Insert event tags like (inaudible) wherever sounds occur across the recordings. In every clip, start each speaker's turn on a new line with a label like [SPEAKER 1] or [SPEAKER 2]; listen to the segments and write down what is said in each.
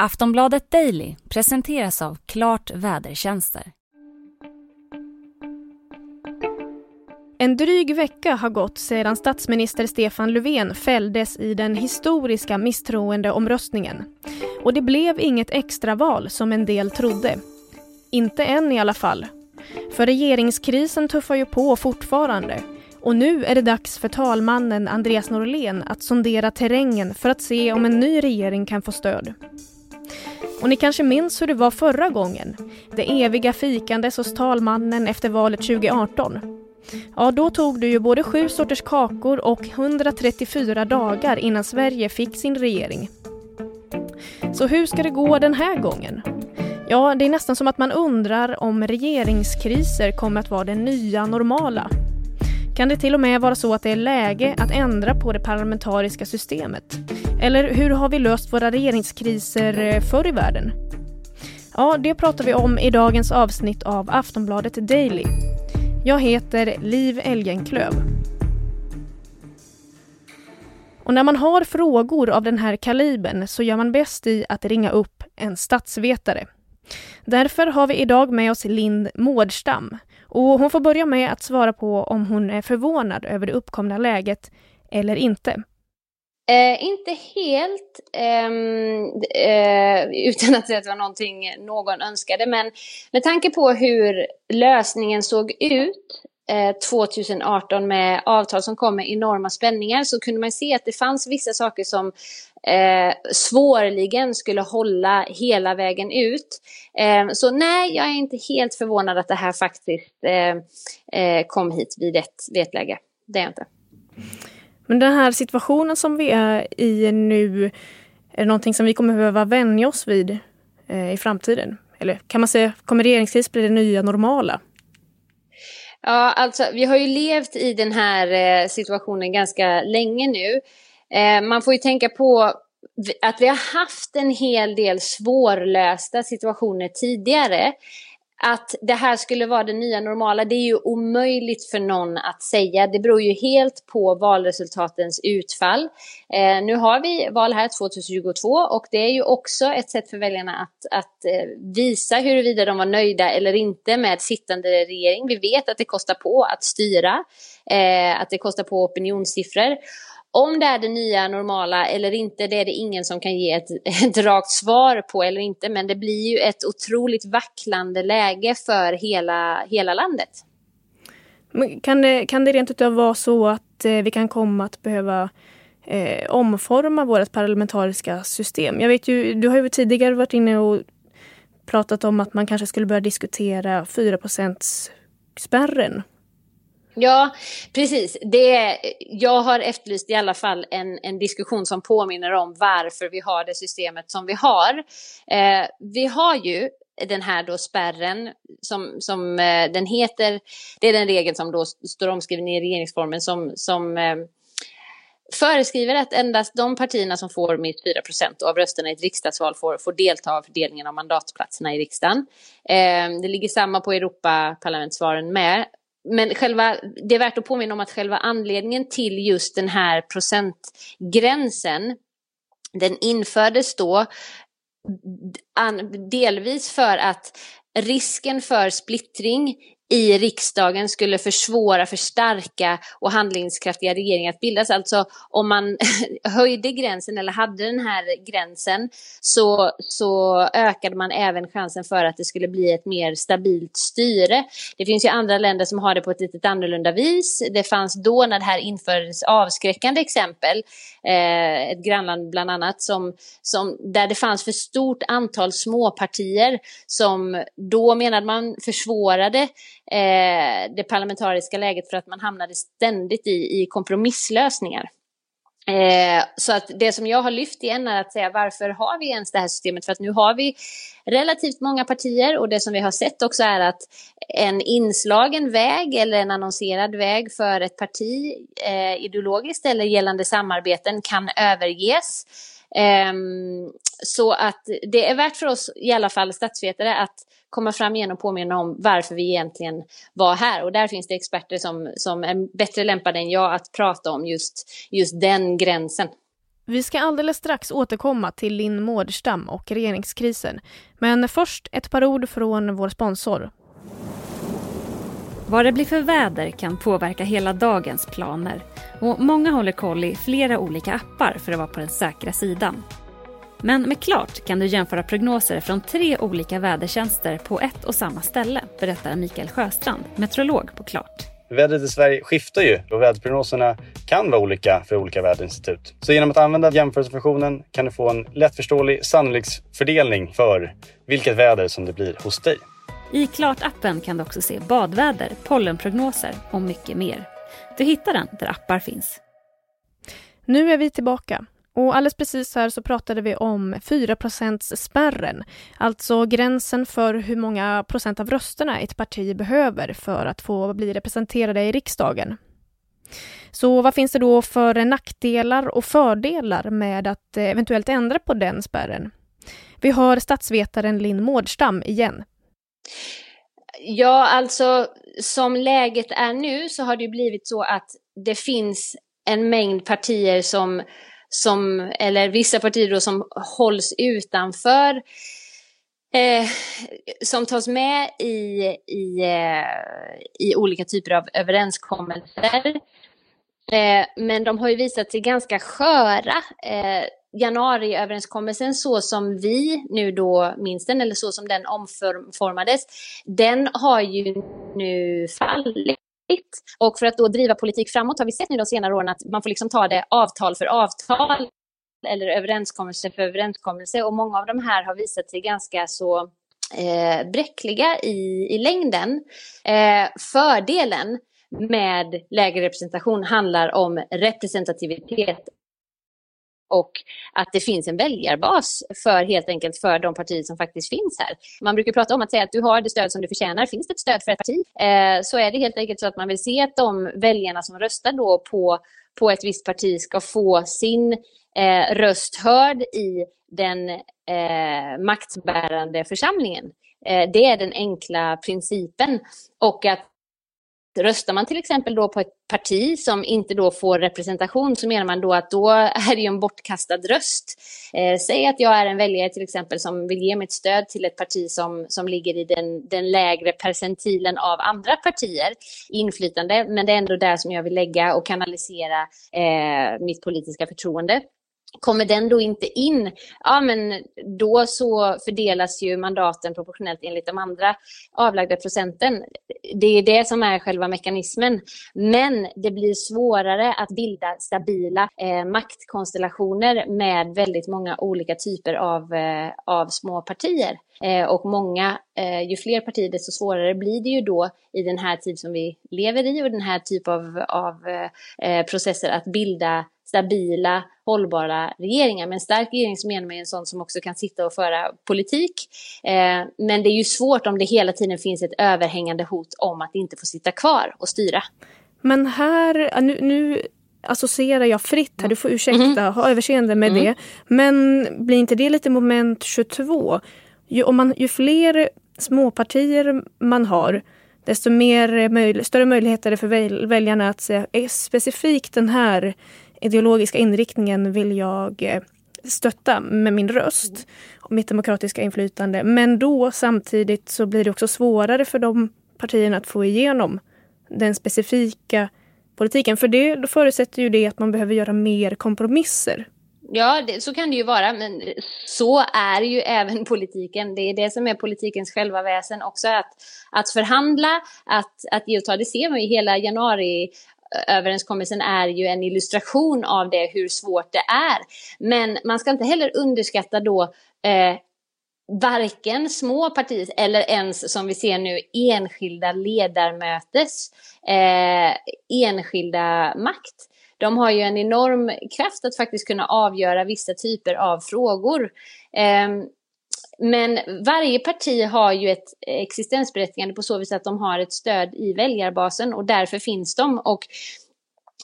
[SPEAKER 1] Aftonbladet Daily presenteras av Klart Vädertjänster.
[SPEAKER 2] En dryg vecka har gått sedan statsminister Stefan Löfven fälldes i den historiska misstroendeomröstningen. Och det blev inget extraval som en del trodde. Inte än i alla fall. För regeringskrisen tuffar ju på fortfarande. Och nu är det dags för talmannen Andreas Norlén att sondera terrängen för att se om en ny regering kan få stöd. Och ni kanske minns hur det var förra gången? Det eviga fikandes hos talmannen efter valet 2018. Ja, då tog det ju både sju sorters kakor och 134 dagar innan Sverige fick sin regering. Så hur ska det gå den här gången? Ja, det är nästan som att man undrar om regeringskriser kommer att vara det nya normala. Kan det till och med vara så att det är läge att ändra på det parlamentariska systemet? Eller hur har vi löst våra regeringskriser eh, förr i världen? Ja, det pratar vi om i dagens avsnitt av Aftonbladet Daily. Jag heter Liv Elgenklöv. Och när man har frågor av den här kalibern så gör man bäst i att ringa upp en statsvetare. Därför har vi idag med oss Lind Mårdstam. Och hon får börja med att svara på om hon är förvånad över det uppkomna läget eller inte.
[SPEAKER 3] Eh, inte helt, ehm, eh, eh, (laughs) utan att säga att det var någonting någon önskade, men med tanke på hur lösningen såg ut eh, 2018 med avtal som kom med enorma spänningar så kunde man se att det fanns vissa saker som eh, svårligen skulle hålla hela vägen ut. Eh, så nej, jag är inte helt förvånad att det här faktiskt eh, kom hit vid ett, vid ett läge. Det är jag inte.
[SPEAKER 2] Men den här situationen som vi är i nu, är det någonting som vi kommer behöva vänja oss vid eh, i framtiden? Eller kan man säga, kommer regeringskris bli det nya normala?
[SPEAKER 3] Ja, alltså vi har ju levt i den här eh, situationen ganska länge nu. Eh, man får ju tänka på att vi har haft en hel del svårlösta situationer tidigare att det här skulle vara det nya normala, det är ju omöjligt för någon att säga. Det beror ju helt på valresultatens utfall. Eh, nu har vi val här 2022 och det är ju också ett sätt för väljarna att, att eh, visa huruvida de var nöjda eller inte med sittande regering. Vi vet att det kostar på att styra, eh, att det kostar på opinionssiffror. Om det är det nya normala eller inte, det är det ingen som kan ge ett, ett rakt svar på eller inte. Men det blir ju ett otroligt vacklande läge för hela, hela landet.
[SPEAKER 2] kan, det, kan det rent utav vara så att eh, vi kan komma att behöva eh, omforma vårt parlamentariska system? Jag vet ju, du har ju tidigare varit inne och pratat om att man kanske skulle börja diskutera 4 spärren
[SPEAKER 3] Ja, precis. Det, jag har efterlyst i alla fall en, en diskussion som påminner om varför vi har det systemet som vi har. Eh, vi har ju den här då spärren som, som eh, den heter, det är den regel som då står omskriven i regeringsformen som, som eh, föreskriver att endast de partierna som får minst 4% av rösterna i ett riksdagsval får, får delta av fördelningen av mandatplatserna i riksdagen. Eh, det ligger samma på Europaparlamentsvalen med men själva, det är värt att påminna om att själva anledningen till just den här procentgränsen, den infördes då delvis för att risken för splittring i riksdagen skulle försvåra för starka och handlingskraftiga regeringar att bildas. Alltså om man (laughs) höjde gränsen eller hade den här gränsen så, så ökade man även chansen för att det skulle bli ett mer stabilt styre. Det finns ju andra länder som har det på ett lite annorlunda vis. Det fanns då när det här infördes avskräckande exempel, eh, ett grannland bland annat, som, som, där det fanns för stort antal småpartier som då menade man försvårade eh, det parlamentariska läget för att man hamnade ständigt i, i kompromisslösningar. Eh, så att det som jag har lyft igen är att säga varför har vi ens det här systemet? För att nu har vi relativt många partier och det som vi har sett också är att en inslagen väg eller en annonserad väg för ett parti eh, ideologiskt eller gällande samarbeten kan överges. Eh, så att det är värt för oss i alla fall statsvetare att komma fram igen och påminna om varför vi egentligen var här. Och där finns det experter som, som är bättre lämpade än jag att prata om just, just den gränsen.
[SPEAKER 2] Vi ska alldeles strax återkomma till Linn Mårdstam och regeringskrisen. Men först ett par ord från vår sponsor.
[SPEAKER 1] Vad det blir för väder kan påverka hela dagens planer och många håller koll i flera olika appar för att vara på den säkra sidan. Men med Klart kan du jämföra prognoser från tre olika vädertjänster på ett och samma ställe, berättar Mikael Sjöstrand, meteorolog på Klart.
[SPEAKER 4] Vädret i Sverige skiftar ju och väderprognoserna kan vara olika för olika väderinstitut. Så genom att använda jämförelsefunktionen kan du få en lättförståelig sannolikhetsfördelning för vilket väder som det blir hos dig.
[SPEAKER 1] I Klart-appen kan du också se badväder, pollenprognoser och mycket mer. Du hittar den där appar finns.
[SPEAKER 2] Nu är vi tillbaka. Och alldeles precis här så pratade vi om 4% spärren, alltså gränsen för hur många procent av rösterna ett parti behöver för att få bli representerade i riksdagen. Så vad finns det då för nackdelar och fördelar med att eventuellt ändra på den spärren? Vi har statsvetaren Linn Mårdstam igen.
[SPEAKER 3] Ja, alltså som läget är nu så har det blivit så att det finns en mängd partier som som, eller vissa partier då som hålls utanför eh, som tas med i, i, eh, i olika typer av överenskommelser. Eh, men de har ju visat sig ganska sköra. Eh, januariöverenskommelsen så som vi nu då minns den, eller så som den omformades, den har ju nu fallit. Och för att då driva politik framåt har vi sett nu de senare åren att man får liksom ta det avtal för avtal eller överenskommelse för överenskommelse och många av de här har visat sig ganska så eh, bräckliga i, i längden. Eh, fördelen med lägre representation handlar om representativitet och att det finns en väljarbas för helt enkelt för de partier som faktiskt finns här. Man brukar prata om att säga att du har det stöd som du förtjänar. Finns det ett stöd för ett parti eh, så är det helt enkelt så att man vill se att de väljarna som röstar då på, på ett visst parti ska få sin eh, röst hörd i den eh, maktbärande församlingen. Eh, det är den enkla principen. Och att Röstar man till exempel då på ett parti som inte då får representation så menar man då att då är det ju en bortkastad röst. Eh, säg att jag är en väljare till exempel som vill ge mitt stöd till ett parti som, som ligger i den, den lägre percentilen av andra partier, inflytande, men det är ändå där som jag vill lägga och kanalisera eh, mitt politiska förtroende. Kommer den då inte in, ja men då så fördelas ju mandaten proportionellt enligt de andra avlagda procenten. Det är det som är själva mekanismen. Men det blir svårare att bilda stabila eh, maktkonstellationer med väldigt många olika typer av, eh, av små partier. Eh, och många, eh, ju fler partier desto svårare blir det ju då i den här tid som vi lever i och den här typ av, av eh, processer att bilda stabila, hållbara regeringar. Med en stark regering så menar en sån som också kan sitta och föra politik. Eh, men det är ju svårt om det hela tiden finns ett överhängande hot om att inte få sitta kvar och styra.
[SPEAKER 2] Men här, nu, nu associerar jag fritt här, du får ursäkta, mm. ha överseende med mm. det. Men blir inte det lite moment 22? Ju, om man, ju fler småpartier man har, desto mer möj större möjligheter är det för väljarna att säga specifikt den här ideologiska inriktningen vill jag eh, stötta med min röst och mitt demokratiska inflytande. Men då samtidigt så blir det också svårare för de partierna att få igenom den specifika politiken. För det då förutsätter ju det att man behöver göra mer kompromisser.
[SPEAKER 3] Ja, det, så kan det ju vara, men så är ju även (laughs) politiken. Det är det som är politikens själva väsen också, att, att förhandla, att, att ge och ta. Det ser man ju hela januari överenskommelsen är ju en illustration av det, hur svårt det är. Men man ska inte heller underskatta då eh, varken små partier eller ens som vi ser nu enskilda ledarmötes eh, enskilda makt. De har ju en enorm kraft att faktiskt kunna avgöra vissa typer av frågor. Eh, men varje parti har ju ett existensberättigande på så vis att de har ett stöd i väljarbasen och därför finns de. Och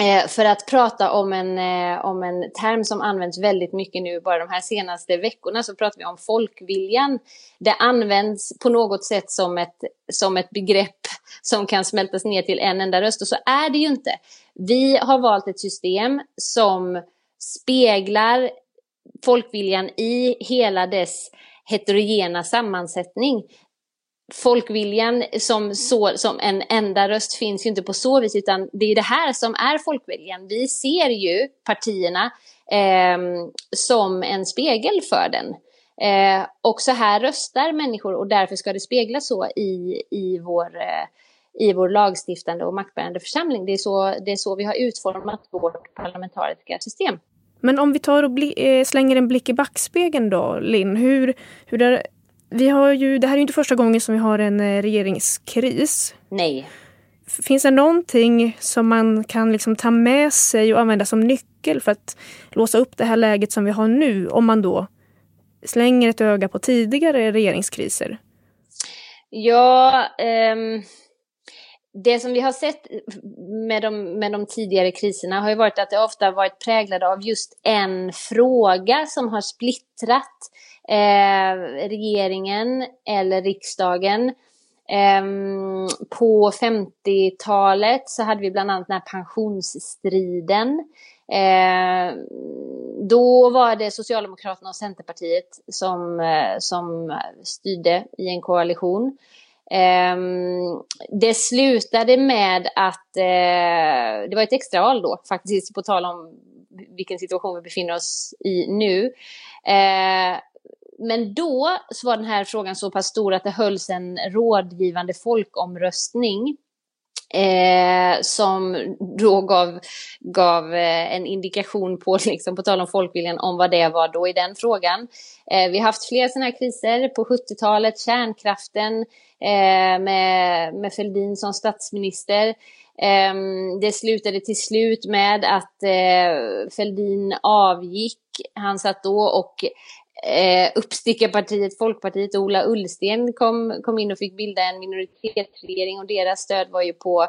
[SPEAKER 3] eh, för att prata om en, eh, om en term som används väldigt mycket nu bara de här senaste veckorna så pratar vi om folkviljan. Det används på något sätt som ett, som ett begrepp som kan smältas ner till en enda röst och så är det ju inte. Vi har valt ett system som speglar folkviljan i hela dess heterogena sammansättning. Folkviljan som, så, som en enda röst finns ju inte på så vis, utan det är det här som är folkviljan. Vi ser ju partierna eh, som en spegel för den. Eh, och så här röstar människor och därför ska det speglas så i, i, vår, eh, i vår lagstiftande och maktbärande församling. Det är, så, det är så vi har utformat vårt parlamentariska system.
[SPEAKER 2] Men om vi tar och bli, eh, slänger en blick i backspegeln då, Linn. Hur, hur det, vi har ju, det här är ju inte första gången som vi har en eh, regeringskris.
[SPEAKER 3] Nej.
[SPEAKER 2] Finns det någonting som man kan liksom ta med sig och använda som nyckel för att låsa upp det här läget som vi har nu om man då slänger ett öga på tidigare regeringskriser?
[SPEAKER 3] Ja, um, det som vi har sett med de, med de tidigare kriserna har ju varit att det ofta varit präglade av just en fråga som har splittrat eh, regeringen eller riksdagen. Eh, på 50-talet så hade vi bland annat den här pensionsstriden. Eh, då var det Socialdemokraterna och Centerpartiet som, eh, som styrde i en koalition. Ehm, det slutade med att eh, det var ett extraval då, faktiskt på tal om vilken situation vi befinner oss i nu. Ehm, men då så var den här frågan så pass stor att det hölls en rådgivande folkomröstning Eh, som då gav, gav eh, en indikation på, (laughs) liksom, på tal om folkviljan, om vad det var då i den frågan. Eh, vi har haft flera sådana här kriser på 70-talet, kärnkraften eh, med, med Fälldin som statsminister. Ehm, det slutade till slut med att eh, Fälldin avgick. Han satt då och eh, uppstickarpartiet Folkpartiet och Ola Ullsten kom, kom in och fick bilda en minoritetsregering och deras stöd var ju på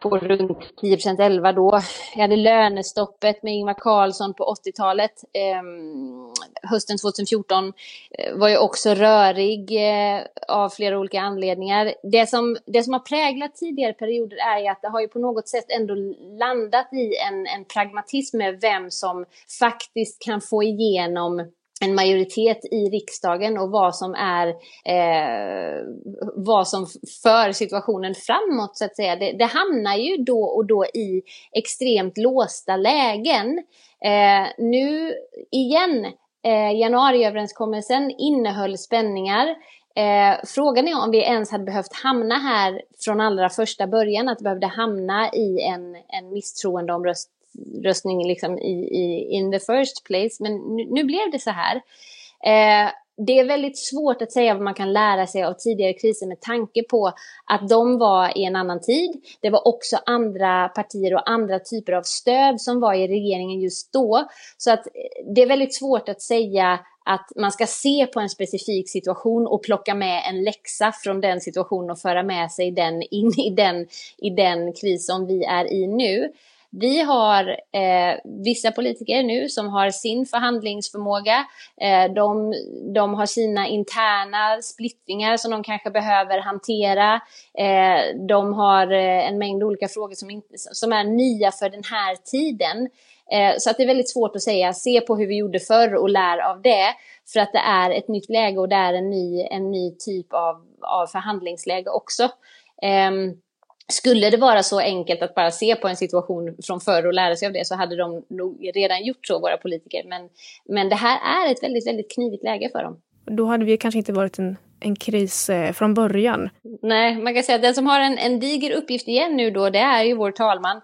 [SPEAKER 3] på runt 10 procent 11 då. Jag hade lönestoppet med Ingvar Carlsson på 80-talet. Ehm, eh, hösten 2014 var ju också rörig eh, av flera olika anledningar. Det som, det som har präglat tidigare perioder är ju att det har ju på något sätt ändå landat i en, en pragmatism med vem som faktiskt kan få igenom en majoritet i riksdagen och vad som är eh, vad som för situationen framåt så att säga. Det, det, hamnar ju då och då i extremt låsta lägen. Eh, nu igen, eh, januariöverenskommelsen innehöll spänningar. Eh, frågan är om vi ens hade behövt hamna här från allra första början, att vi behövde hamna i en, en misstroendeomröstning röstning liksom i, i in the first place. Men nu, nu blev det så här. Eh, det är väldigt svårt att säga vad man kan lära sig av tidigare kriser med tanke på att de var i en annan tid. Det var också andra partier och andra typer av stöd som var i regeringen just då. Så att eh, det är väldigt svårt att säga att man ska se på en specifik situation och plocka med en läxa från den situationen och föra med sig den in i den, i den kris som vi är i nu. Vi har eh, vissa politiker nu som har sin förhandlingsförmåga. Eh, de, de har sina interna splittringar som de kanske behöver hantera. Eh, de har eh, en mängd olika frågor som, inte, som är nya för den här tiden. Eh, så att det är väldigt svårt att säga, se på hur vi gjorde förr och lär av det. För att det är ett nytt läge och det är en ny, en ny typ av, av förhandlingsläge också. Um, skulle det vara så enkelt att bara se på en situation från förr och lära sig av det så hade de nog redan gjort så, våra politiker. Men, men det här är ett väldigt, väldigt knivigt läge för dem.
[SPEAKER 2] Då hade vi kanske inte varit en, en kris eh, från början.
[SPEAKER 3] Nej, man kan säga att den som har en, en diger uppgift igen nu då, det är ju vår talman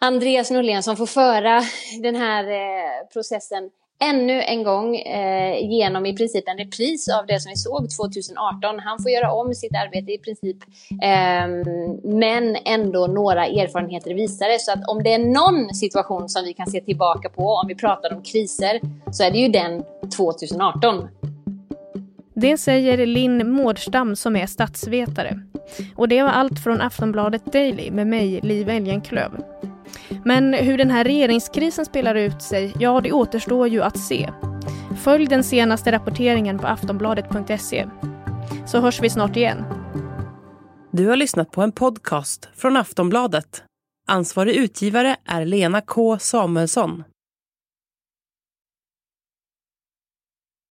[SPEAKER 3] Andreas Norlén som får föra den här eh, processen ännu en gång eh, genom i princip en repris av det som vi såg 2018. Han får göra om sitt arbete i princip, eh, men ändå några erfarenheter visar det. Så att om det är någon situation som vi kan se tillbaka på om vi pratar om kriser så är det ju den 2018.
[SPEAKER 2] Det säger Linn Mårdstam som är statsvetare. Och det var allt från Aftonbladet Daily med mig, Liv Elgenklöv. Men hur den här regeringskrisen spelar ut sig, ja det återstår ju att se. Följ den senaste rapporteringen på aftonbladet.se. Så hörs vi snart igen.
[SPEAKER 5] Du har lyssnat på en podcast från Aftonbladet. Ansvarig utgivare är Lena K Samuelsson.